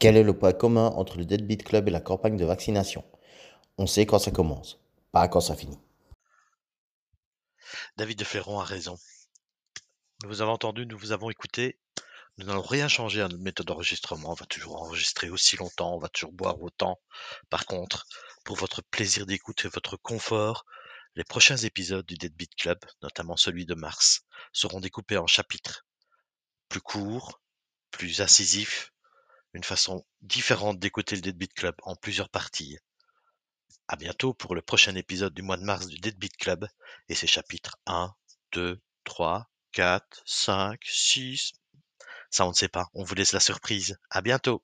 Quel est le point commun entre le Deadbeat Club et la campagne de vaccination? On sait quand ça commence, pas quand ça finit. David de Ferron a raison. Nous vous avez entendu, nous vous avons écouté. Nous n'allons rien changer à notre méthode d'enregistrement. On va toujours enregistrer aussi longtemps, on va toujours boire autant. Par contre, pour votre plaisir d'écoute et votre confort, les prochains épisodes du Deadbeat Club, notamment celui de mars, seront découpés en chapitres. Plus courts, plus incisifs, une façon différente d'écouter le Deadbeat Club en plusieurs parties. À bientôt pour le prochain épisode du mois de mars du Deadbeat Club et ses chapitres 1, 2, 3, 4, 5, 6. Ça, on ne sait pas. On vous laisse la surprise. À bientôt.